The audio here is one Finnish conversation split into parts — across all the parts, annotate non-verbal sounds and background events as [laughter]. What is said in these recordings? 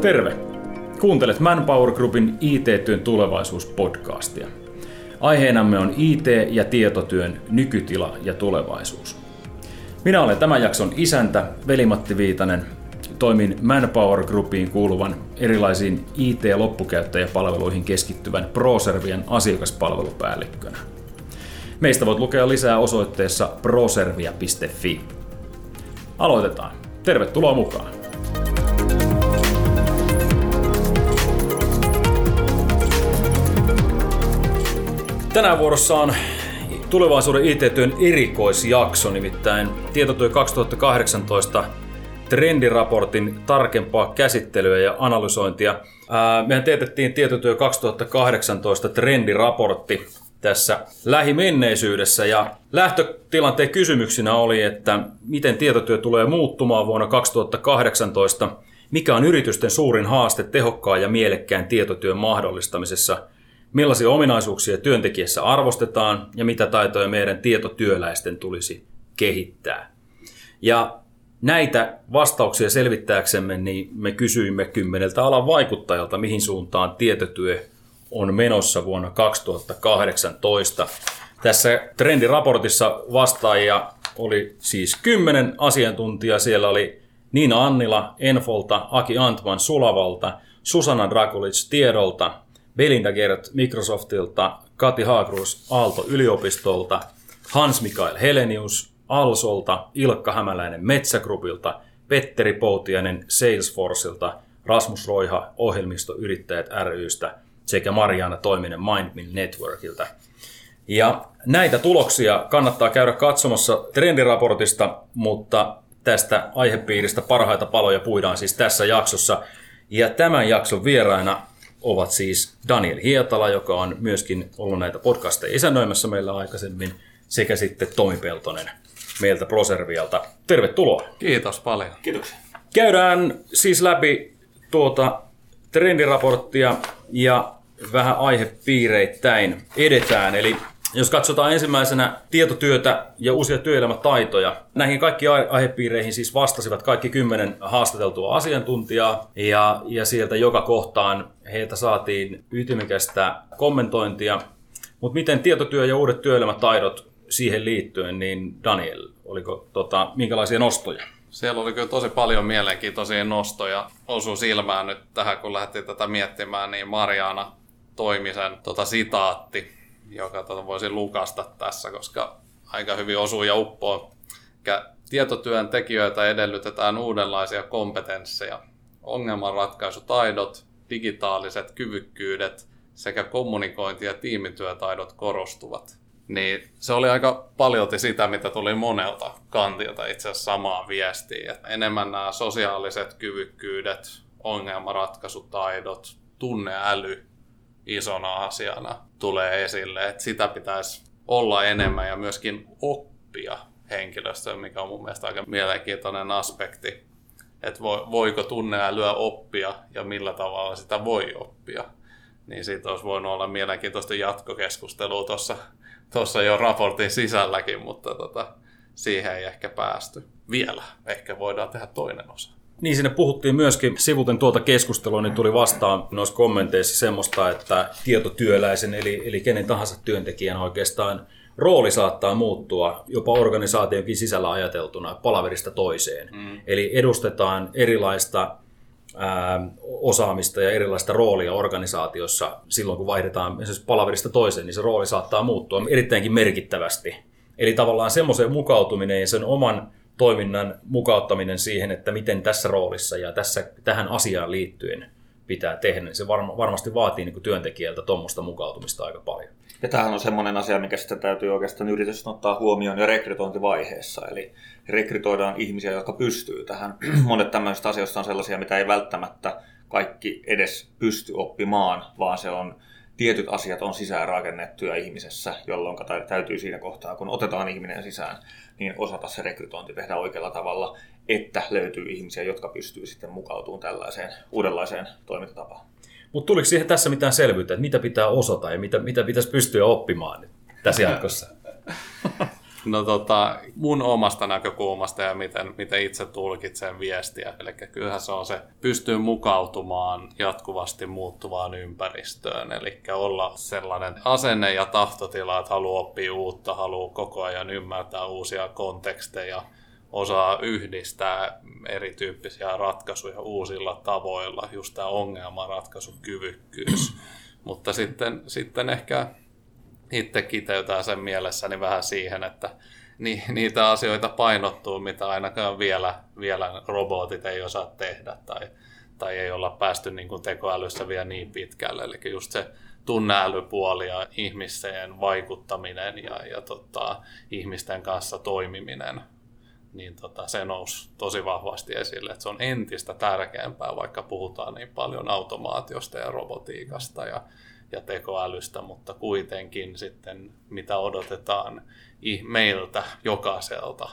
Terve! Kuuntelet Manpower Groupin IT-työn tulevaisuus-podcastia. Aiheenamme on IT- ja tietotyön nykytila ja tulevaisuus. Minä olen tämän jakson isäntä, Veli-Matti Viitanen. Toimin Manpower Groupiin kuuluvan erilaisiin IT-loppukäyttäjäpalveluihin keskittyvän ProServian asiakaspalvelupäällikkönä. Meistä voit lukea lisää osoitteessa proservia.fi. Aloitetaan. Tervetuloa mukaan! Tänään vuorossa on tulevaisuuden IT-työn erikoisjakso, nimittäin Tietotyö 2018 trendiraportin tarkempaa käsittelyä ja analysointia. Mehän teetettiin Tietotyö 2018 trendiraportti tässä lähimenneisyydessä ja lähtötilanteen kysymyksinä oli, että miten tietotyö tulee muuttumaan vuonna 2018, mikä on yritysten suurin haaste tehokkaan ja mielekkään tietotyön mahdollistamisessa – millaisia ominaisuuksia työntekijässä arvostetaan ja mitä taitoja meidän tietotyöläisten tulisi kehittää. Ja näitä vastauksia selvittääksemme niin me kysyimme kymmeneltä alan vaikuttajalta, mihin suuntaan tietotyö on menossa vuonna 2018. Tässä trendiraportissa vastaajia oli siis kymmenen asiantuntijaa. Siellä oli Niina Annila Enfolta, Aki Antman Sulavalta, Susanna Drakulic Tiedolta, Belinda Gert Microsoftilta, Kati Haagrus Aalto yliopistolta, Hans-Mikael Helenius Alsolta, Ilkka Hämäläinen Metsägrupilta, Petteri Poutiainen Salesforceilta, Rasmus Roiha Ohjelmistoyrittäjät rystä sekä Mariana Toiminen MindMill Networkilta. Ja näitä tuloksia kannattaa käydä katsomassa trendiraportista, mutta tästä aihepiiristä parhaita paloja puidaan siis tässä jaksossa. Ja tämän jakson vieraina ovat siis Daniel Hietala, joka on myöskin ollut näitä podcasteja isännöimässä meillä aikaisemmin, sekä sitten Tomi Peltonen meiltä Proservialta. Tervetuloa. Kiitos paljon. Kiitoksia. Käydään siis läpi tuota trendiraporttia ja vähän aihepiireittäin edetään. Eli jos katsotaan ensimmäisenä tietotyötä ja uusia työelämätaitoja, näihin kaikkiin aihepiireihin siis vastasivat kaikki kymmenen haastateltua asiantuntijaa ja, ja sieltä joka kohtaan heiltä saatiin ytimekästä kommentointia. Mutta miten tietotyö ja uudet työelämätaidot siihen liittyen, niin Daniel, oliko tota, minkälaisia nostoja? Siellä oli kyllä tosi paljon mielenkiintoisia nostoja. Osu silmään nyt tähän, kun lähdettiin tätä miettimään, niin Mariana Toimisen tota sitaatti joka tota voisin lukasta tässä, koska aika hyvin osuu ja uppoo. Tietotyön tekijöitä edellytetään uudenlaisia kompetensseja, ongelmanratkaisutaidot, digitaaliset kyvykkyydet sekä kommunikointi- ja tiimityötaidot korostuvat. Niin se oli aika paljolti sitä, mitä tuli monelta kantilta itse asiassa samaa viestiä. Että enemmän nämä sosiaaliset kyvykkyydet, ongelmanratkaisutaidot, tunneäly isona asiana tulee esille, että sitä pitäisi olla enemmän ja myöskin oppia henkilöstöön, mikä on mun mielestä aika mielenkiintoinen aspekti, että voiko tunneälyä oppia ja millä tavalla sitä voi oppia. Niin siitä olisi voinut olla mielenkiintoista jatkokeskustelua tuossa, tuossa jo raportin sisälläkin, mutta tota, siihen ei ehkä päästy vielä. Ehkä voidaan tehdä toinen osa. Niin, sinne puhuttiin myöskin, sivuten tuota keskustelua, niin tuli vastaan noissa kommenteissa semmoista, että tietotyöläisen, eli, eli kenen tahansa työntekijän oikeastaan rooli saattaa muuttua jopa organisaationkin sisällä ajateltuna palaverista toiseen. Mm. Eli edustetaan erilaista ää, osaamista ja erilaista roolia organisaatiossa silloin, kun vaihdetaan esimerkiksi palaverista toiseen, niin se rooli saattaa muuttua erittäinkin merkittävästi. Eli tavallaan semmoiseen mukautuminen ja sen oman toiminnan mukauttaminen siihen, että miten tässä roolissa ja tässä, tähän asiaan liittyen pitää tehdä, niin se varma, varmasti vaatii niin työntekijältä tuommoista mukautumista aika paljon. Ja tämähän on semmoinen asia, mikä sitten täytyy oikeastaan yritysten ottaa huomioon jo rekrytointivaiheessa. Eli rekrytoidaan ihmisiä, jotka pystyy tähän. [clears throat] Monet tämmöisistä asioista on sellaisia, mitä ei välttämättä kaikki edes pysty oppimaan, vaan se on tietyt asiat on sisäänrakennettuja ihmisessä, jolloin täytyy siinä kohtaa, kun otetaan ihminen sisään, niin osata se rekrytointi tehdä oikealla tavalla, että löytyy ihmisiä, jotka pystyy sitten mukautumaan tällaiseen uudenlaiseen toimintatapaan. Mutta tuliko siihen tässä mitään selvyyttä, että mitä pitää osata ja mitä, mitä pitäisi pystyä oppimaan nyt tässä jatkossa? [laughs] No tota, mun omasta näkökulmasta ja miten, miten itse tulkitsen viestiä. Eli kyllähän se on se, pystyy mukautumaan jatkuvasti muuttuvaan ympäristöön. Eli olla sellainen asenne ja tahtotila, että haluaa oppia uutta, haluaa koko ajan ymmärtää uusia konteksteja, osaa yhdistää erityyppisiä ratkaisuja uusilla tavoilla, just tämä ongelmanratkaisukyvykkyys. [clears throat] Mutta sitten, sitten ehkä itse kiteytää sen mielessäni vähän siihen, että ni, niitä asioita painottuu, mitä ainakaan vielä, vielä robotit ei osaa tehdä tai, tai ei olla päästy niin kuin tekoälyssä vielä niin pitkälle. Eli just se tunneälypuoli ja ihmiseen vaikuttaminen ja, ja tota, ihmisten kanssa toimiminen, niin tota, se nousi tosi vahvasti esille, että se on entistä tärkeämpää, vaikka puhutaan niin paljon automaatiosta ja robotiikasta ja ja tekoälystä, mutta kuitenkin sitten mitä odotetaan meiltä jokaiselta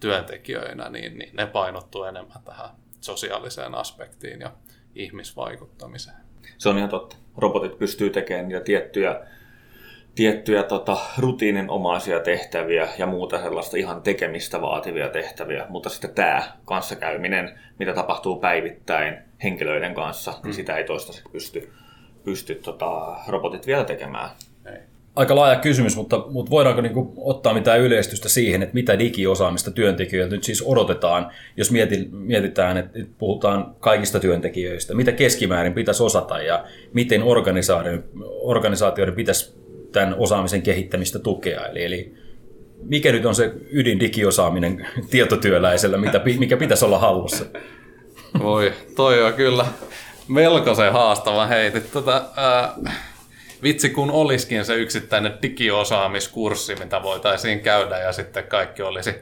työntekijöinä, niin, niin ne painottuu enemmän tähän sosiaaliseen aspektiin ja ihmisvaikuttamiseen. Se on ihan totta. Robotit pystyy tekemään niitä tiettyjä, tiettyjä tota, rutiininomaisia tehtäviä ja muuta sellaista ihan tekemistä vaativia tehtäviä, mutta sitten tämä kanssakäyminen, mitä tapahtuu päivittäin henkilöiden kanssa, niin mm. niin sitä ei toistaiseksi pysty pysty tota, robotit vielä tekemään. Ei. Aika laaja kysymys, mutta, mutta voidaanko niin ottaa mitään yleistystä siihen, että mitä digiosaamista työntekijöiltä nyt siis odotetaan, jos mietitään, että puhutaan kaikista työntekijöistä, mitä keskimäärin pitäisi osata ja miten organisaatioiden, organisaatioiden pitäisi tämän osaamisen kehittämistä tukea. Eli, eli mikä nyt on se ydin digiosaaminen [laughs] tietotyöläisellä, mitä, mikä pitäisi olla hallussa? Voi, toi on kyllä melkoisen haastava heitit. Tota, ää, vitsi kun olisikin se yksittäinen digiosaamiskurssi, mitä voitaisiin käydä ja sitten kaikki olisi,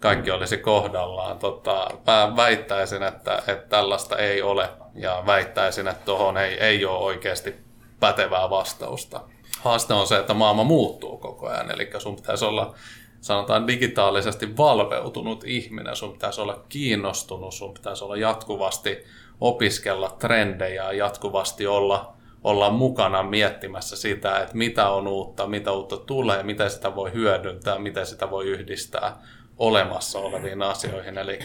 kaikki olisi kohdallaan. Tota, mä väittäisin, että, että tällaista ei ole ja väittäisin, että tuohon ei, ei ole oikeasti pätevää vastausta. Haaste on se, että maailma muuttuu koko ajan, eli sun pitäisi olla sanotaan digitaalisesti valveutunut ihminen, sun pitäisi olla kiinnostunut, sun pitäisi olla jatkuvasti opiskella trendejä ja jatkuvasti olla, olla mukana miettimässä sitä, että mitä on uutta, mitä uutta tulee, miten sitä voi hyödyntää, miten sitä voi yhdistää olemassa oleviin asioihin. Eli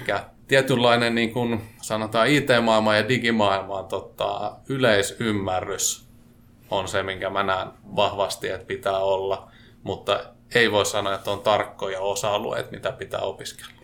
tietynlainen niin kuin sanotaan IT-maailman ja digimaailman tota, yleisymmärrys on se, minkä mä näen vahvasti, että pitää olla, mutta ei voi sanoa, että on tarkkoja osa-alueita, mitä pitää opiskella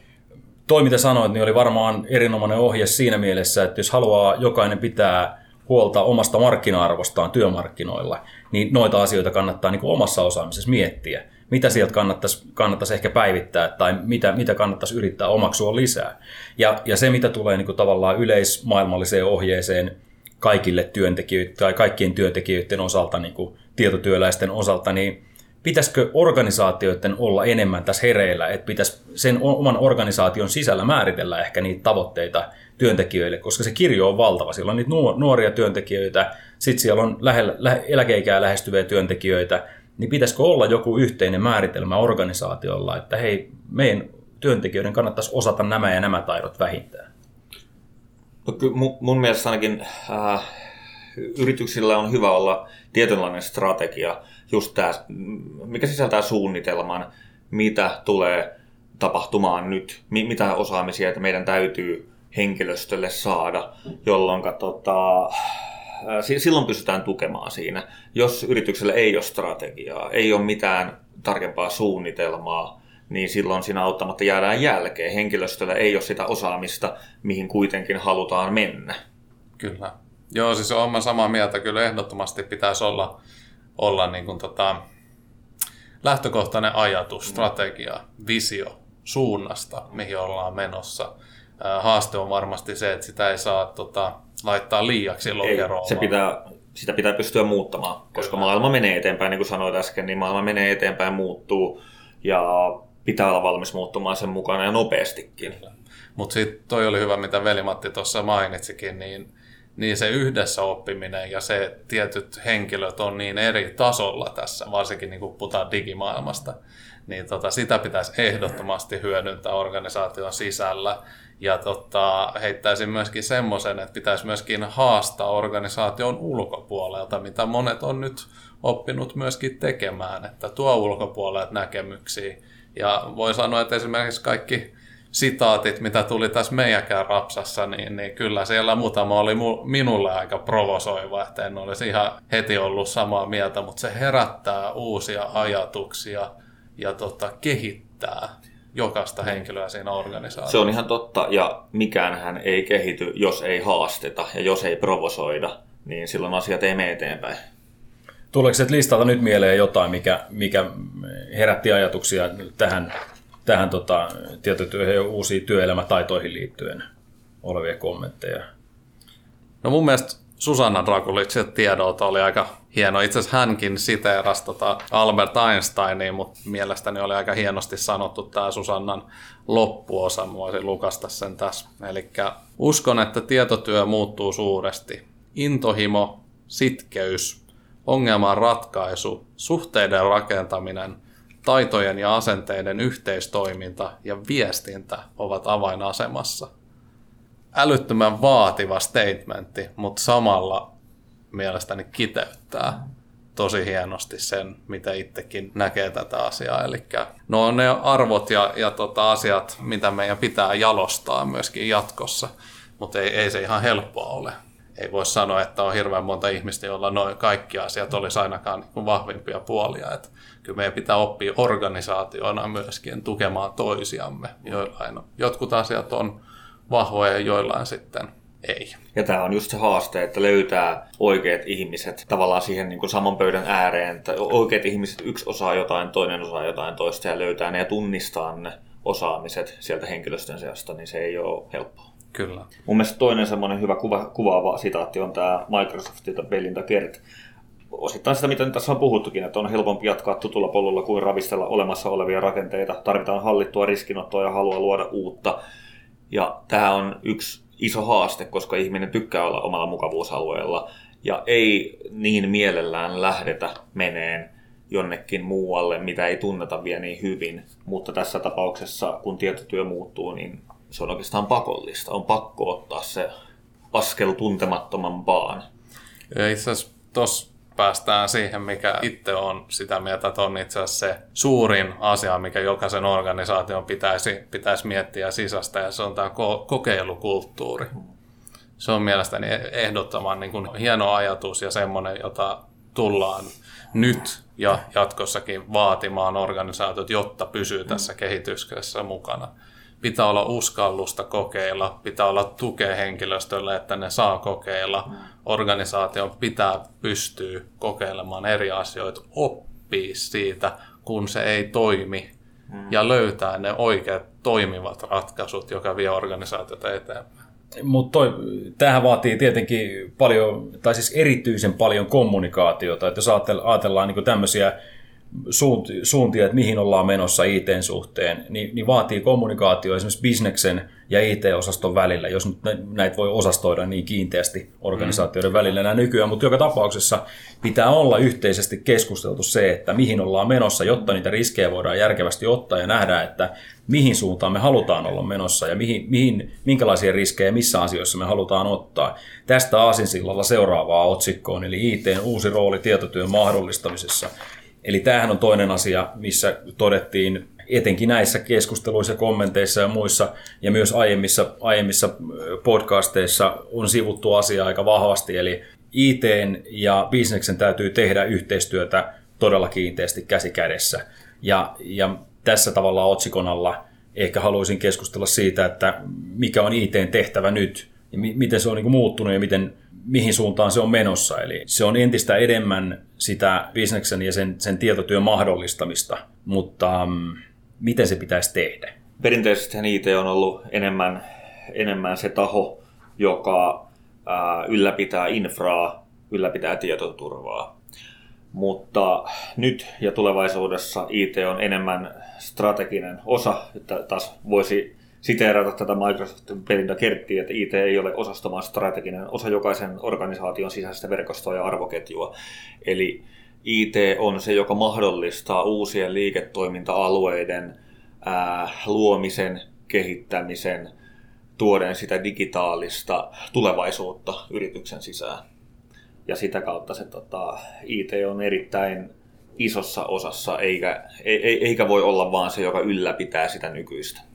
toi, mitä sanoit, niin oli varmaan erinomainen ohje siinä mielessä, että jos haluaa jokainen pitää huolta omasta markkina-arvostaan työmarkkinoilla, niin noita asioita kannattaa niin kuin omassa osaamisessa miettiä. Mitä sieltä kannattaisi, kannattaisi ehkä päivittää tai mitä, mitä kannattaisi yrittää omaksua lisää. Ja, ja se, mitä tulee niin kuin tavallaan yleismaailmalliseen ohjeeseen kaikille työntekijöille tai kaikkien työntekijöiden osalta, niin kuin tietotyöläisten osalta, niin pitäisikö organisaatioiden olla enemmän tässä hereillä, että pitäisi sen oman organisaation sisällä määritellä ehkä niitä tavoitteita työntekijöille, koska se kirjo on valtava. Siellä on niitä nuoria työntekijöitä, sitten siellä on lähellä, eläkeikää lähestyviä työntekijöitä, niin pitäisikö olla joku yhteinen määritelmä organisaatiolla, että hei, meidän työntekijöiden kannattaisi osata nämä ja nämä taidot vähintään? No, mun, mun mielestä ainakin äh, yrityksillä on hyvä olla tietynlainen strategia, just tämä, mikä sisältää suunnitelman, mitä tulee tapahtumaan nyt, mitä osaamisia että meidän täytyy henkilöstölle saada, jolloin tota, silloin pystytään tukemaan siinä. Jos yrityksellä ei ole strategiaa, ei ole mitään tarkempaa suunnitelmaa, niin silloin siinä auttamatta jäädään jälkeen. Henkilöstöllä ei ole sitä osaamista, mihin kuitenkin halutaan mennä. Kyllä. Joo, siis olen samaa mieltä. Kyllä ehdottomasti pitäisi olla olla niin kuin tota, lähtökohtainen ajatus, strategia, visio suunnasta, mihin ollaan menossa. Haaste on varmasti se, että sitä ei saa tota, laittaa liiaksi lokeroon. Se pitää, sitä pitää pystyä muuttamaan, koska Kyllä. maailma menee eteenpäin, niin kuin sanoit äsken, niin maailma menee eteenpäin, muuttuu ja pitää olla valmis muuttumaan sen mukana ja nopeastikin. Mutta sitten toi oli hyvä, mitä Veli-Matti tuossa mainitsikin, niin niin se yhdessä oppiminen ja se tietyt henkilöt on niin eri tasolla tässä, varsinkin niin kuin puhutaan digimaailmasta, niin tota, sitä pitäisi ehdottomasti hyödyntää organisaation sisällä. Ja tota, heittäisin myöskin semmoisen, että pitäisi myöskin haastaa organisaation ulkopuolelta, mitä monet on nyt oppinut myöskin tekemään, että tuo ulkopuolelta näkemyksiä Ja voi sanoa, että esimerkiksi kaikki sitaatit, mitä tuli tässä meidänkään rapsassa, niin, niin kyllä siellä muutama oli minulle aika provosoiva, että en olisi ihan heti ollut samaa mieltä, mutta se herättää uusia ajatuksia ja tota, kehittää jokaista henkilöä siinä organisaatiossa. Se on ihan totta, ja mikään hän ei kehity, jos ei haasteta ja jos ei provosoida, niin silloin asiat ei mene eteenpäin. Tuleeko se listalta nyt mieleen jotain, mikä, mikä herätti ajatuksia tähän, tähän tota, tietotyöhön ja uusiin työelämätaitoihin liittyen olevia kommentteja? No mun mielestä Susanna Drakulitsin tiedolta oli aika hieno. Itse asiassa hänkin siteerasi tota Albert Einsteinia, mutta mielestäni oli aika hienosti sanottu tämä Susannan loppuosa. Mä voisin lukasta sen tässä. Eli uskon, että tietotyö muuttuu suuresti. Intohimo, sitkeys, ongelman ratkaisu, suhteiden rakentaminen, taitojen ja asenteiden yhteistoiminta ja viestintä ovat avainasemassa. Älyttömän vaativa statementti, mutta samalla mielestäni kiteyttää tosi hienosti sen, mitä itsekin näkee tätä asiaa. Eli no on ne arvot ja, ja tota asiat, mitä meidän pitää jalostaa myöskin jatkossa, mutta ei, ei se ihan helppoa ole. Ei voi sanoa, että on hirveän monta ihmistä, joilla noin kaikki asiat olisi ainakaan niin vahvimpia puolia. Että kyllä meidän pitää oppia organisaatioina myöskin tukemaan toisiamme. Joillain jotkut asiat on vahvoja ja joillain sitten ei. Ja tämä on just se haaste, että löytää oikeat ihmiset tavallaan siihen niin kuin saman pöydän ääreen. Että oikeat ihmiset, yksi osaa jotain, toinen osaa jotain toista ja löytää ne ja tunnistaa ne osaamiset sieltä henkilöstön seasta, niin se ei ole helppoa. Kyllä. Mun mielestä toinen semmoinen hyvä kuva, kuvaava sitaatti on tämä Microsoftilta Belinda Kert. Osittain sitä, mitä tässä on puhuttukin, että on helpompi jatkaa tutulla polulla kuin ravistella olemassa olevia rakenteita. Tarvitaan hallittua riskinottoa ja halua luoda uutta. Ja tämä on yksi iso haaste, koska ihminen tykkää olla omalla mukavuusalueella ja ei niin mielellään lähdetä meneen jonnekin muualle, mitä ei tunneta vielä niin hyvin. Mutta tässä tapauksessa, kun tietotyö muuttuu, niin se on oikeastaan pakollista. On pakko ottaa se askel tuntemattomampaan. Ja itse asiassa tuossa päästään siihen, mikä itse on sitä mieltä, että on itse asiassa se suurin asia, mikä jokaisen organisaation pitäisi, pitäisi miettiä sisästä, ja se on tämä kokeilukulttuuri. Se on mielestäni ehdottoman niin kuin hieno ajatus ja semmoinen, jota tullaan nyt ja jatkossakin vaatimaan organisaatiot, jotta pysyy tässä kehityksessä mukana pitää olla uskallusta kokeilla, pitää olla tukea henkilöstölle, että ne saa kokeilla. Mm. Organisaation pitää pystyä kokeilemaan eri asioita, oppia siitä, kun se ei toimi, mm. ja löytää ne oikeat toimivat ratkaisut, joka vie organisaatiota eteenpäin. Mutta tämähän vaatii tietenkin paljon, tai siis erityisen paljon kommunikaatiota, että jos ajatellaan niin tämmöisiä suuntia, että mihin ollaan menossa IT-suhteen, niin, niin vaatii kommunikaatio esimerkiksi bisneksen ja IT-osaston välillä, jos nyt näitä voi osastoida niin kiinteästi organisaatioiden mm. välillä nämä nykyään, mutta joka tapauksessa pitää olla yhteisesti keskusteltu se, että mihin ollaan menossa, jotta niitä riskejä voidaan järkevästi ottaa ja nähdä, että mihin suuntaan me halutaan olla menossa ja mihin, mihin, minkälaisia riskejä missä asioissa me halutaan ottaa. Tästä aasinsillalla seuraavaa otsikkoon, eli IT uusi rooli tietotyön mahdollistamisessa. Eli tämähän on toinen asia, missä todettiin etenkin näissä keskusteluissa, kommenteissa ja muissa, ja myös aiemmissa, aiemmissa podcasteissa on sivuttu asiaa aika vahvasti, eli IT ja bisneksen täytyy tehdä yhteistyötä todella kiinteästi käsi kädessä. Ja, ja tässä tavalla otsikon alla ehkä haluaisin keskustella siitä, että mikä on ITn tehtävä nyt, ja miten se on niin muuttunut ja miten mihin suuntaan se on menossa. Eli se on entistä enemmän sitä bisneksen ja sen, sen tietotyön mahdollistamista, mutta um, miten se pitäisi tehdä? Perinteisesti IT on ollut enemmän, enemmän se taho, joka ää, ylläpitää infraa, ylläpitää tietoturvaa. Mutta nyt ja tulevaisuudessa IT on enemmän strateginen osa, että taas voisi siteerata tätä Microsoftin Belinda Kerttiä, että IT ei ole osastomaan strateginen osa jokaisen organisaation sisäistä verkostoa ja arvoketjua. Eli IT on se, joka mahdollistaa uusien liiketoiminta-alueiden ää, luomisen, kehittämisen, tuoden sitä digitaalista tulevaisuutta yrityksen sisään. Ja sitä kautta se tota, IT on erittäin isossa osassa, eikä, ei, eikä voi olla vaan se, joka ylläpitää sitä nykyistä.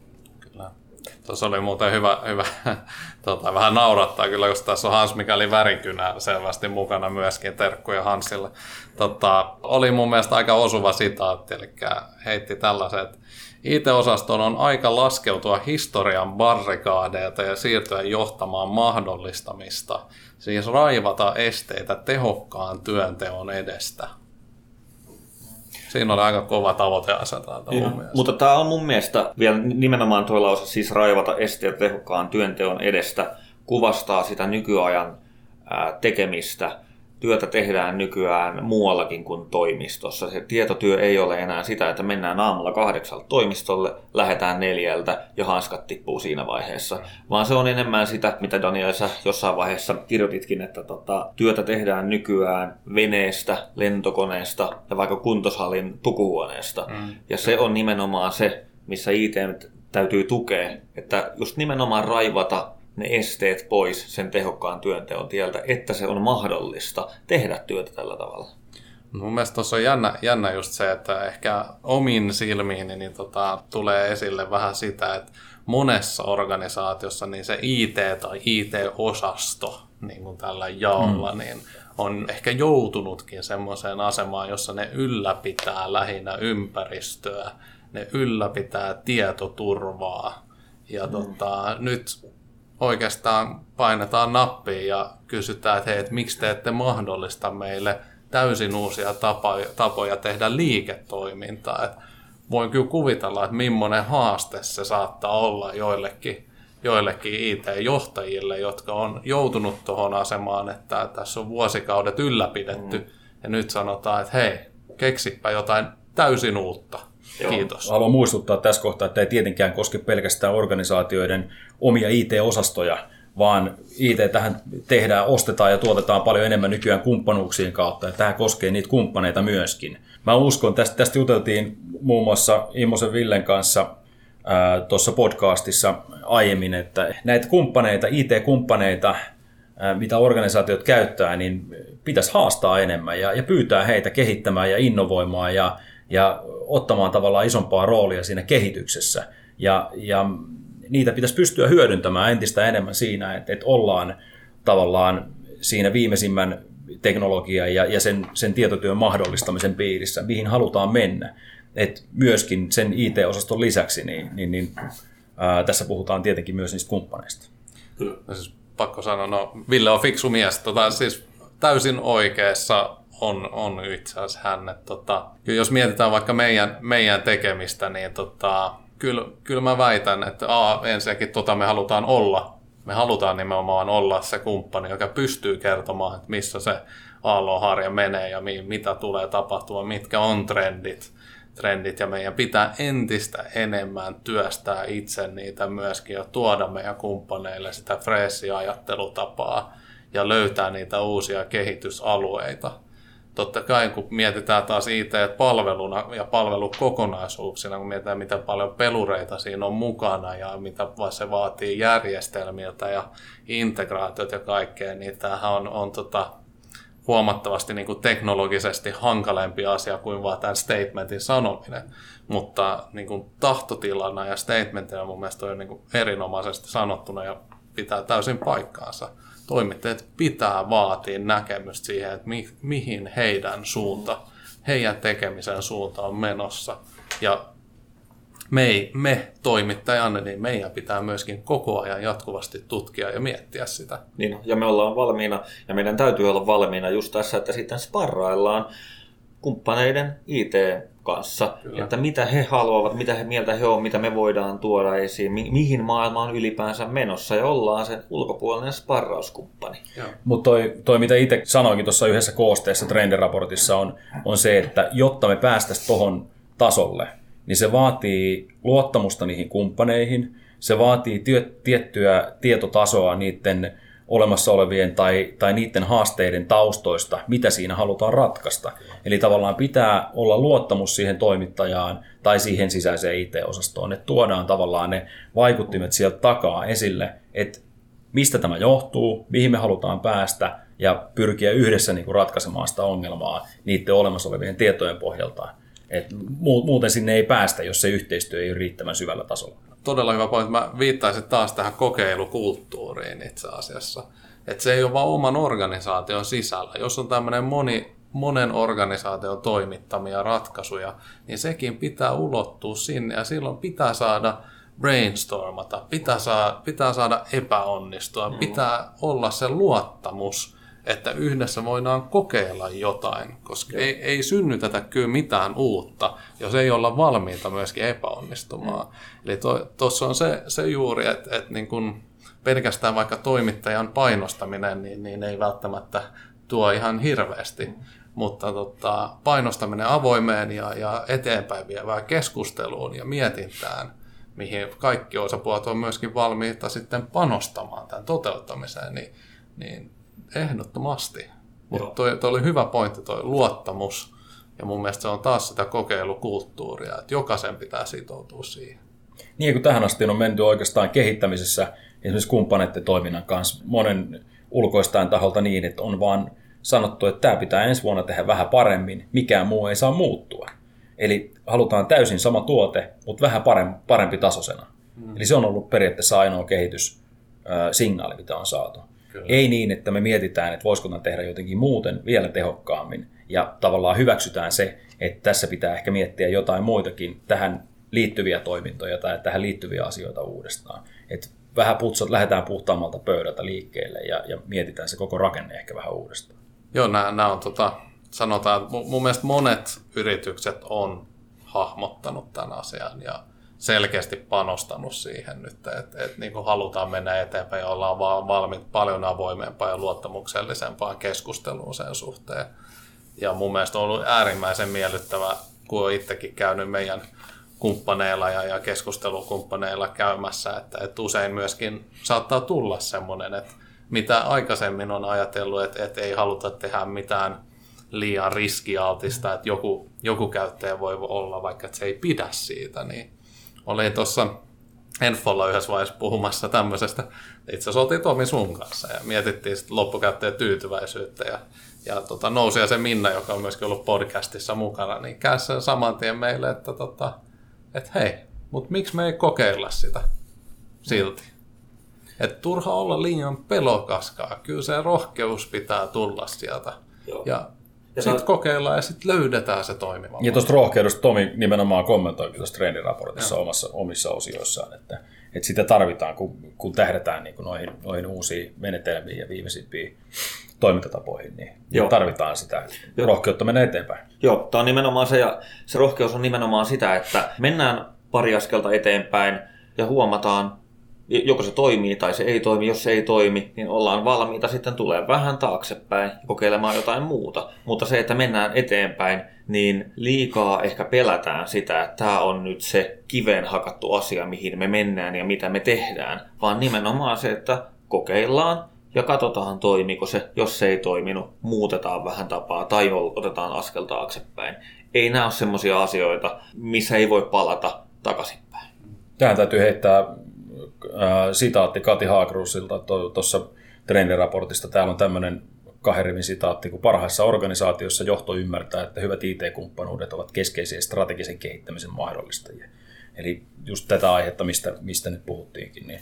Tuossa oli muuten hyvä, hyvä [laughs] tota, vähän naurattaa kyllä, koska tässä on Hans Mikali Värinkynä selvästi mukana myöskin, terkkuja Hansille. Tota, oli mun mielestä aika osuva sitaatti, eli heitti tällaiset, IT-osaston on aika laskeutua historian barrikaadeilta ja siirtyä johtamaan mahdollistamista, siis raivata esteitä tehokkaan työnteon edestä. Siinä oli aika kova tavoiteasetanta mun mielestä. Mutta tämä on mun mielestä vielä nimenomaan tuo lause, siis raivata esteet tehokkaan työnteon edestä, kuvastaa sitä nykyajan tekemistä – työtä tehdään nykyään muuallakin kuin toimistossa. Se tietotyö ei ole enää sitä, että mennään aamulla kahdeksalta toimistolle, lähdetään neljältä ja hanskat tippuu siinä vaiheessa. Vaan se on enemmän sitä, mitä Daniel sä jossain vaiheessa kirjoititkin, että tota, työtä tehdään nykyään veneestä, lentokoneesta ja vaikka kuntoshalin pukuhuoneesta. Mm. Ja se on nimenomaan se, missä IT täytyy tukea, että just nimenomaan raivata ne esteet pois sen tehokkaan työnteon tieltä, että se on mahdollista tehdä työtä tällä tavalla. Mun mielestä tuossa on jännä, jännä just se, että ehkä omin silmiin niin, niin tota, tulee esille vähän sitä, että monessa organisaatiossa niin se IT tai IT-osasto niin kuin tällä jaolla, mm. niin on ehkä joutunutkin semmoiseen asemaan, jossa ne ylläpitää lähinnä ympäristöä, ne ylläpitää tietoturvaa. Ja mm. tota, nyt oikeastaan painetaan nappia ja kysytään, että hei, että miksi te ette mahdollista meille täysin uusia tapoja, tapoja tehdä liiketoimintaa. Et voin kyllä kuvitella, että millainen haaste se saattaa olla joillekin, joillekin IT-johtajille, jotka on joutunut tuohon asemaan, että tässä on vuosikaudet ylläpidetty mm. ja nyt sanotaan, että hei, keksipä jotain täysin uutta. Kiitos. Haluan muistuttaa tässä kohtaa, että ei tietenkään koske pelkästään organisaatioiden omia IT-osastoja, vaan IT tähän tehdään, ostetaan ja tuotetaan paljon enemmän nykyään kumppanuuksien kautta, ja tähän koskee niitä kumppaneita myöskin. Mä uskon, tästä, tästä juteltiin muun muassa Immosen Villen kanssa tuossa podcastissa aiemmin, että näitä kumppaneita, IT-kumppaneita, ää, mitä organisaatiot käyttää, niin pitäisi haastaa enemmän ja, ja pyytää heitä kehittämään ja innovoimaan ja, ja ottamaan tavallaan isompaa roolia siinä kehityksessä. Ja, ja niitä pitäisi pystyä hyödyntämään entistä enemmän siinä, että, että ollaan tavallaan siinä viimeisimmän teknologian ja, ja sen, sen tietotyön mahdollistamisen piirissä, mihin halutaan mennä. Et myöskin sen IT-osaston lisäksi, niin, niin, niin ää, tässä puhutaan tietenkin myös niistä kumppaneista. Kyllä. Siis pakko sanoa, no Ville on fiksu mies, tota, siis täysin oikeassa on, on itse asiassa hän. Että, tota, jos mietitään vaikka meidän, meidän tekemistä, niin tota, kyllä, kyllä mä väitän, että a, ensinnäkin tota me halutaan olla. Me halutaan nimenomaan olla se kumppani, joka pystyy kertomaan, että missä se aallonharja menee ja mi, mitä tulee tapahtua, mitkä on trendit, trendit ja meidän pitää entistä enemmän työstää itse niitä myöskin ja tuoda meidän kumppaneille sitä freesiä ajattelutapaa ja löytää niitä uusia kehitysalueita totta kai kun mietitään taas IT-palveluna ja palvelukokonaisuuksina, kun mietitään mitä paljon pelureita siinä on mukana ja mitä se vaatii järjestelmiltä ja integraatiot ja kaikkea, niin tämähän on, on tota, huomattavasti niin kuin teknologisesti hankalempi asia kuin vaan tämän statementin sanominen. Mutta niin kuin tahtotilana ja statementina mun mielestä on niin kuin erinomaisesti sanottuna ja pitää täysin paikkaansa toimittajat pitää vaatia näkemystä siihen, että mi- mihin heidän suunta, heidän tekemisen suunta on menossa. Ja me, me toimittajana, niin meidän pitää myöskin koko ajan jatkuvasti tutkia ja miettiä sitä. Niin, ja me ollaan valmiina, ja meidän täytyy olla valmiina just tässä, että sitten sparraillaan kumppaneiden IT kanssa, Kyllä. että mitä he haluavat, mitä he, mieltä he on, mitä me voidaan tuoda esiin, mi- mihin maailma on ylipäänsä menossa ja ollaan se ulkopuolinen sparrauskumppani. Mutta toi, toi, mitä itse sanoinkin tuossa yhdessä koosteessa trendiraportissa on, on se, että jotta me päästäisiin tuohon tasolle, niin se vaatii luottamusta niihin kumppaneihin, se vaatii työ, tiettyä tietotasoa niiden olemassa olevien tai, tai niiden haasteiden taustoista, mitä siinä halutaan ratkaista. Eli tavallaan pitää olla luottamus siihen toimittajaan tai siihen sisäiseen IT-osastoon, että tuodaan tavallaan ne vaikuttimet sieltä takaa esille, että mistä tämä johtuu, mihin me halutaan päästä ja pyrkiä yhdessä niin kuin ratkaisemaan sitä ongelmaa niiden olemassa olevien tietojen pohjalta. Et muuten sinne ei päästä, jos se yhteistyö ei ole riittävän syvällä tasolla. Todella hyvä pointti. Mä viittaisin taas tähän kokeilukulttuuriin itse asiassa. Että se ei ole vain oman organisaation sisällä. Jos on tämmöinen moni, monen organisaation toimittamia ratkaisuja, niin sekin pitää ulottua sinne ja silloin pitää saada brainstormata, pitää, saa, pitää saada epäonnistua, mm. pitää olla se luottamus, että yhdessä voidaan kokeilla jotain, koska ei, ei synnytetä kyllä mitään uutta, jos ei olla valmiita myöskin epäonnistumaan. Mm. Eli tuossa on se, se juuri, että, että niin kun pelkästään vaikka toimittajan painostaminen, niin, niin ei välttämättä tuo ihan hirveästi, mm. mutta tota, painostaminen avoimeen ja, ja eteenpäin vievään keskusteluun ja mietintään, mihin kaikki osapuolet on myöskin valmiita sitten panostamaan tämän toteuttamiseen, niin, niin ehdottomasti. Mutta toi, toi oli hyvä pointti, toi luottamus. Ja mun mielestä se on taas sitä kokeilukulttuuria, että jokaisen pitää sitoutua siihen. Niin kuin tähän asti on menty oikeastaan kehittämisessä esimerkiksi kumppaneiden toiminnan kanssa monen ulkoistaan taholta niin, että on vaan sanottu, että tämä pitää ensi vuonna tehdä vähän paremmin, mikään muu ei saa muuttua. Eli halutaan täysin sama tuote, mutta vähän parempi, parempi tasosena. Mm. Eli se on ollut periaatteessa ainoa kehityssignaali, mitä on saatu. Kyllä. Ei niin, että me mietitään, että voisiko tehdä jotenkin muuten vielä tehokkaammin. Ja tavallaan hyväksytään se, että tässä pitää ehkä miettiä jotain muitakin tähän liittyviä toimintoja tai tähän liittyviä asioita uudestaan. Että vähän putsat, lähdetään puhtaammalta pöydältä liikkeelle ja, ja mietitään se koko rakenne ehkä vähän uudestaan. Joo, nämä, nämä on tota, sanotaan, että mun mielestä monet yritykset on hahmottanut tämän asian ja selkeästi panostanut siihen nyt, että, että niin halutaan mennä eteenpäin ja ollaan vaan valmiit paljon avoimempaan ja luottamuksellisempaan keskusteluun sen suhteen. Ja mun mielestä on ollut äärimmäisen miellyttävä, kun olen itsekin käynyt meidän kumppaneilla ja, ja keskustelukumppaneilla käymässä, että, että usein myöskin saattaa tulla semmoinen, että mitä aikaisemmin on ajatellut, että, että ei haluta tehdä mitään liian riskialtista, että joku, joku käyttäjä voi olla, vaikka että se ei pidä siitä, niin oli tuossa Enfolla yhdessä vaiheessa puhumassa tämmöisestä. Itse asiassa oltiin Tomi sun kanssa ja mietittiin sitten loppukäyttäjän tyytyväisyyttä ja, ja tota, nousi ja se Minna, joka on myöskin ollut podcastissa mukana, niin käsi saman tien meille, että tota, et hei, mutta miksi me ei kokeilla sitä silti? Että turha olla liian pelokaskaa, kyllä se rohkeus pitää tulla sieltä. Joo. Ja ja sitten kokeillaan ja sitten löydetään se toimiva. Ja tuosta rohkeudesta Tomi nimenomaan kommentoi tuossa trendiraportissa omassa, omissa osioissaan, että, että sitä tarvitaan, kun, kun tähdetään niin kuin noihin, noihin uusiin menetelmiin ja viimeisimpiin toimintatapoihin, niin Joo. tarvitaan sitä Joo. rohkeutta mennä eteenpäin. Joo, tämä on nimenomaan se, ja se rohkeus on nimenomaan sitä, että mennään pari askelta eteenpäin ja huomataan, joko se toimii tai se ei toimi. Jos se ei toimi, niin ollaan valmiita sitten tulee vähän taaksepäin kokeilemaan jotain muuta. Mutta se, että mennään eteenpäin, niin liikaa ehkä pelätään sitä, että tämä on nyt se kiveen hakattu asia, mihin me mennään ja mitä me tehdään. Vaan nimenomaan se, että kokeillaan ja katsotaan toimiko se. Jos se ei toiminut, muutetaan vähän tapaa tai otetaan askel taaksepäin. Ei nämä ole sellaisia asioita, missä ei voi palata takaisinpäin. Tähän täytyy heittää sitaatti Kati Haagrusilta tuossa trendiraportista. Täällä on tämmöinen kahden rivin sitaatti, kun parhaissa organisaatioissa johto ymmärtää, että hyvät IT-kumppanuudet ovat keskeisiä strategisen kehittämisen mahdollistajia. Eli just tätä aihetta, mistä, mistä nyt puhuttiinkin, niin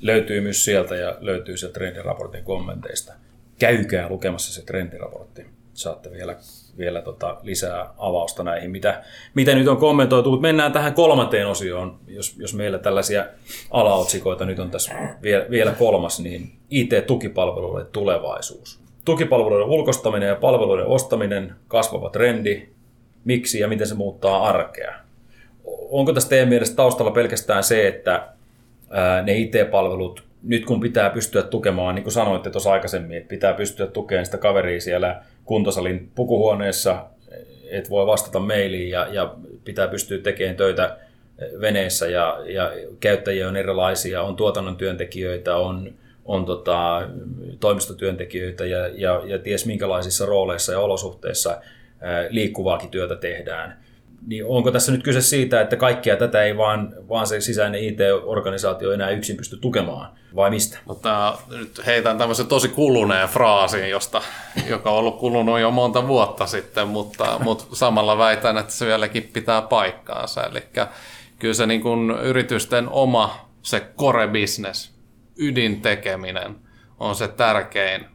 löytyy myös sieltä ja löytyy sieltä trendiraportin kommenteista. Käykää lukemassa se trendiraportti. Saatte vielä vielä tota lisää avausta näihin, mitä, mitä nyt on kommentoitu. Mutta mennään tähän kolmanteen osioon, jos, jos meillä tällaisia alaotsikoita nyt on tässä vielä, vielä kolmas, niin IT-tukipalveluiden tulevaisuus. Tukipalveluiden ulkostaminen ja palveluiden ostaminen, kasvava trendi, miksi ja miten se muuttaa arkea. Onko tässä teidän mielestä taustalla pelkästään se, että ne IT-palvelut, nyt kun pitää pystyä tukemaan, niin kuin sanoitte tuossa aikaisemmin, että pitää pystyä tukemaan sitä kaveria siellä kuntosalin pukuhuoneessa, et voi vastata mailiin ja, ja pitää pystyä tekemään töitä veneessä ja, ja käyttäjiä on erilaisia, on tuotannon työntekijöitä, on, on tota, toimistotyöntekijöitä ja, ja, ja ties minkälaisissa rooleissa ja olosuhteissa liikkuvaakin työtä tehdään. Niin onko tässä nyt kyse siitä, että kaikkia tätä ei vaan, vaan se sisäinen IT-organisaatio enää yksin pysty tukemaan, vai mistä? No, tää, nyt heitän tämmöisen tosi kuluneen fraasin, josta, joka on ollut kulunut jo monta vuotta sitten, mutta, mutta samalla väitän, että se vieläkin pitää paikkaansa. Eli kyllä se niin kuin yritysten oma se core business, ydintekeminen on se tärkein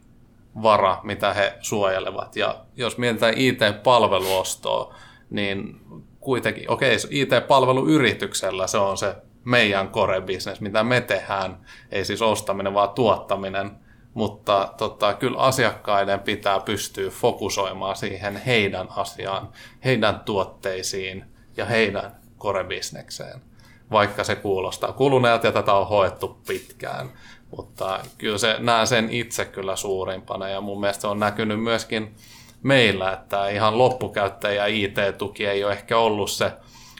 vara, mitä he suojelevat. Ja jos mietitään IT-palveluostoa, niin kuitenkin, okei, okay, IT-palveluyrityksellä se on se meidän core business, mitä me tehdään, ei siis ostaminen, vaan tuottaminen, mutta tota, kyllä asiakkaiden pitää pystyä fokusoimaan siihen heidän asiaan, heidän tuotteisiin ja heidän core-bisnekseen, vaikka se kuulostaa kuluneelta ja tätä on hoettu pitkään. Mutta kyllä se, näen sen itse kyllä suurimpana ja mun mielestä se on näkynyt myöskin meillä, että ihan loppukäyttäjä IT-tuki ei ole ehkä ollut se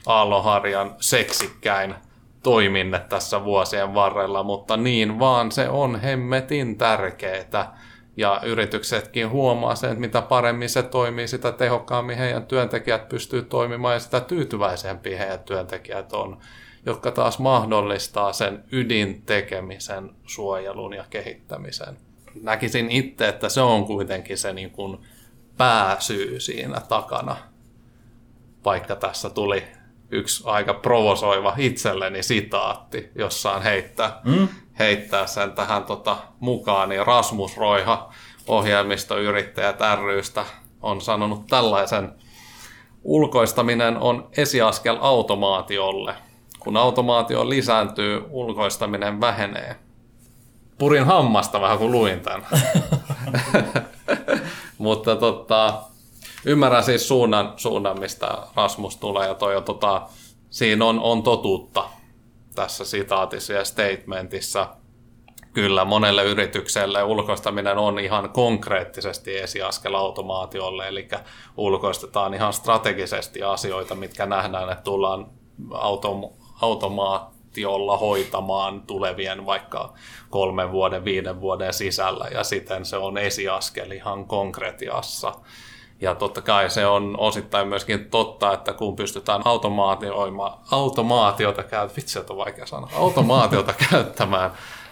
Aallonharjan seksikkäin toiminne tässä vuosien varrella, mutta niin vaan se on hemmetin tärkeää. Ja yrityksetkin huomaa sen, että mitä paremmin se toimii, sitä tehokkaammin heidän työntekijät pystyy toimimaan ja sitä tyytyväisempiä heidän työntekijät on, jotka taas mahdollistaa sen ydintekemisen, suojelun ja kehittämisen. Näkisin itse, että se on kuitenkin se niin kuin pääsyy siinä takana, vaikka tässä tuli yksi aika provosoiva itselleni sitaatti, jossaan heittää, mm. heittää sen tähän tota, mukaan, niin Rasmus Roiha, ohjelmistoyrittäjät rystä, on sanonut tällaisen, ulkoistaminen on esiaskel automaatiolle. Kun automaatio lisääntyy, ulkoistaminen vähenee. Purin hammasta vähän kun luin tämän. [laughs] Mutta tota, ymmärrän siis suunnan, suunnan, mistä Rasmus tulee ja toi, tota, siinä on, on totuutta tässä sitaatissa ja statementissa. Kyllä, monelle yritykselle ulkoistaminen on ihan konkreettisesti esiaskel automaatiolle, eli ulkoistetaan ihan strategisesti asioita, mitkä nähdään, että tullaan autom- automaatiolla hoitamaan tulevien vaikka kolmen vuoden, viiden vuoden sisällä, ja siten se on esiaskel ihan konkretiassa. Ja totta kai se on osittain myöskin totta, että kun pystytään automaatioima, automaatiota käyttämään, vitsi, on vaikea sanoa, automaatiota [laughs] käyttämään,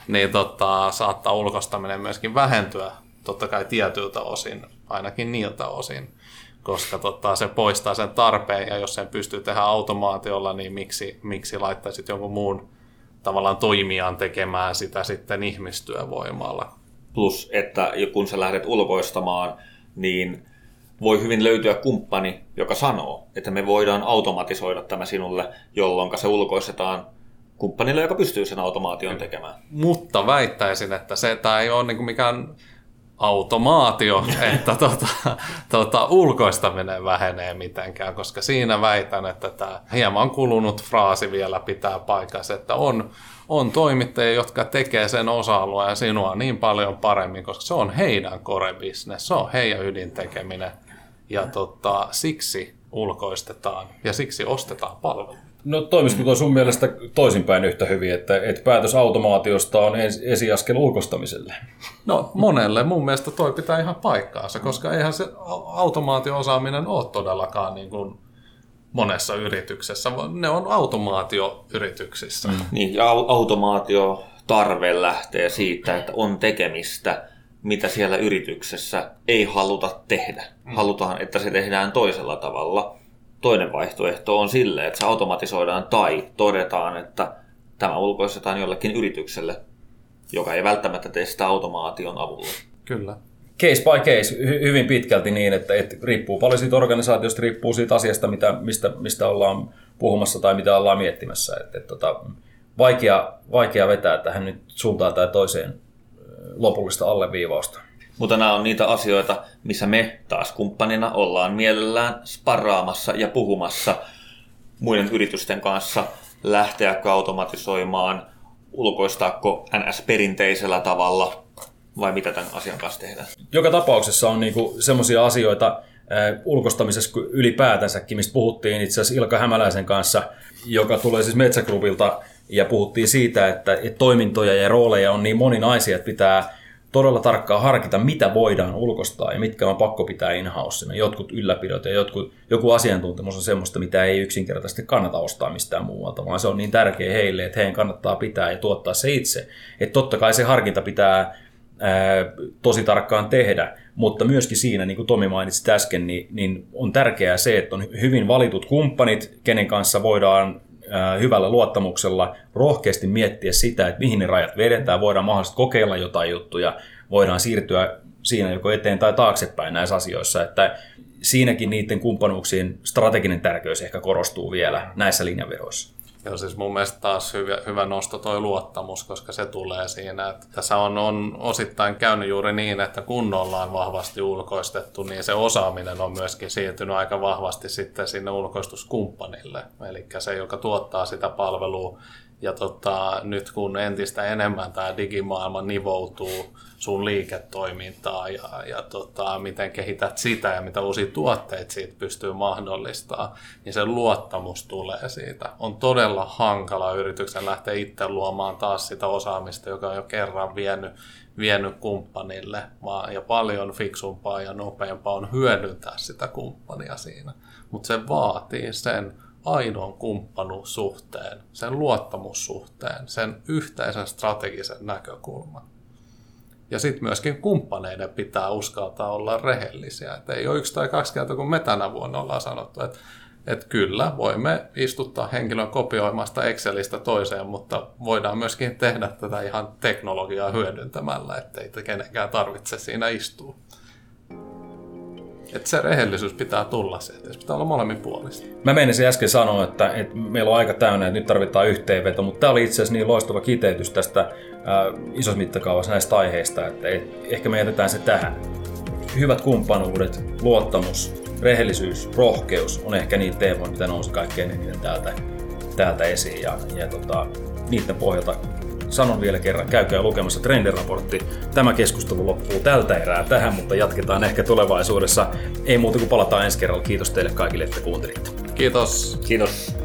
niin tota, saattaa ulkostaminen myöskin vähentyä totta kai tietyltä osin, ainakin niiltä osin, koska tota, se poistaa sen tarpeen, ja jos sen pystyy tehdä automaatiolla, niin miksi, miksi laittaisit jonkun muun tavallaan toimijan tekemään sitä sitten ihmistyövoimalla. Plus, että kun sä lähdet ulkoistamaan, niin voi hyvin löytyä kumppani, joka sanoo, että me voidaan automatisoida tämä sinulle, jolloin se ulkoistetaan kumppanille, joka pystyy sen automaation tekemään. Mutta väittäisin, että se tämä ei ole niin mikään automaatio, [laughs] että tota, tota, ulkoistaminen vähenee mitenkään, koska siinä väitän, että tämä hieman kulunut fraasi vielä pitää paikassa, että on, on toimittajia, jotka tekee sen osa-alueen sinua niin paljon paremmin, koska se on heidän core business, se on heidän ydintekeminen ja tota, siksi ulkoistetaan ja siksi ostetaan palveluita. No toimisiko tuo sun mielestä toisinpäin yhtä hyvin, että, että päätös automaatiosta on esiaskel ulkostamiselle? No monelle mun mielestä toi pitää ihan paikkaansa, koska eihän se automaatio-osaaminen ole todellakaan niin kuin monessa yrityksessä. Ne on automaatioyrityksissä. Mm. Niin, ja automaatio tarve lähtee siitä, että on tekemistä mitä siellä yrityksessä ei haluta tehdä. Mm. Halutaan, että se tehdään toisella tavalla. Toinen vaihtoehto on sille, että se automatisoidaan tai todetaan, että tämä ulkoistetaan jollekin yritykselle, joka ei välttämättä tee sitä automaation avulla. Kyllä. Case by case, hy- hyvin pitkälti niin, että, että riippuu paljon siitä organisaatiosta, riippuu siitä asiasta, mitä, mistä, mistä ollaan puhumassa tai mitä ollaan miettimässä. Että, että, tota, vaikea, vaikea vetää tähän nyt suuntaan tai toiseen lopullista alleviivausta. Mutta nämä on niitä asioita, missä me taas kumppanina ollaan mielellään sparraamassa ja puhumassa muiden yritysten kanssa, lähteäkö automatisoimaan, ulkoistaako NS perinteisellä tavalla vai mitä tämän asian kanssa tehdään. Joka tapauksessa on niinku semmoisia asioita äh, ulkostamisessa ylipäätänsäkin, mistä puhuttiin itse asiassa Ilka Hämäläisen kanssa, joka tulee siis Metsäklubilta ja puhuttiin siitä, että toimintoja ja rooleja on niin moninaisia, että pitää todella tarkkaan harkita, mitä voidaan ulkostaa ja mitkä on pakko pitää in Jotkut ylläpidot ja jotkut, joku asiantuntemus on semmoista, mitä ei yksinkertaisesti kannata ostaa mistään muualta, vaan se on niin tärkeä heille, että heidän kannattaa pitää ja tuottaa se itse. Että totta kai se harkinta pitää ää, tosi tarkkaan tehdä, mutta myöskin siinä, niin kuin Tomi mainitsi äsken, niin, niin on tärkeää se, että on hyvin valitut kumppanit, kenen kanssa voidaan hyvällä luottamuksella rohkeasti miettiä sitä, että mihin ne rajat vedetään, voidaan mahdollisesti kokeilla jotain juttuja, voidaan siirtyä siinä joko eteen tai taaksepäin näissä asioissa, että siinäkin niiden kumppanuuksien strateginen tärkeys ehkä korostuu vielä näissä linjaveroissa. Joo, siis mun mielestä taas hyvä, hyvä nosto toi luottamus, koska se tulee siinä, että tässä on, on osittain käynyt juuri niin, että kun ollaan vahvasti ulkoistettu, niin se osaaminen on myöskin siirtynyt aika vahvasti sitten sinne ulkoistuskumppanille. Eli se, joka tuottaa sitä palvelua ja tota, nyt kun entistä enemmän tämä digimaailma nivoutuu sun liiketoimintaan ja, ja tota, miten kehität sitä ja mitä uusia tuotteita siitä pystyy mahdollistaa, niin se luottamus tulee siitä. On todella hankala yrityksen lähteä itse luomaan taas sitä osaamista, joka on jo kerran vienyt, vienyt kumppanille, ja paljon fiksumpaa ja nopeampaa on hyödyntää sitä kumppania siinä. Mutta se vaatii sen ainoan kumppanuussuhteen, sen luottamussuhteen, sen yhteisen strategisen näkökulman. Ja sitten myöskin kumppaneiden pitää uskaltaa olla rehellisiä. Et ei ole yksi tai kaksi kertaa, kun me tänä vuonna ollaan sanottu, että et kyllä, voimme istuttaa henkilön kopioimasta Excelistä toiseen, mutta voidaan myöskin tehdä tätä ihan teknologiaa hyödyntämällä, ettei kenenkään tarvitse siinä istua. Että se rehellisyys pitää tulla sieltä, se pitää olla molemmin puolista. Mä menisin äsken sanoa, että, että meillä on aika täynnä, että nyt tarvitaan yhteenveto, mutta tämä oli itse asiassa niin loistava kiteytys tästä äh, isossa mittakaavassa näistä aiheista, että et, ehkä me jätetään se tähän. Hyvät kumppanuudet, luottamus, rehellisyys, rohkeus on ehkä niitä teemoja, mitä nousi kaikkein eniten täältä, täältä esiin. Ja, ja tota, niiden pohjalta sanon vielä kerran, käykää lukemassa trendiraportti. Tämä keskustelu loppuu tältä erää tähän, mutta jatketaan ehkä tulevaisuudessa. Ei muuta kuin palataan ensi kerralla. Kiitos teille kaikille, että kuuntelitte. Kiitos. Kiitos.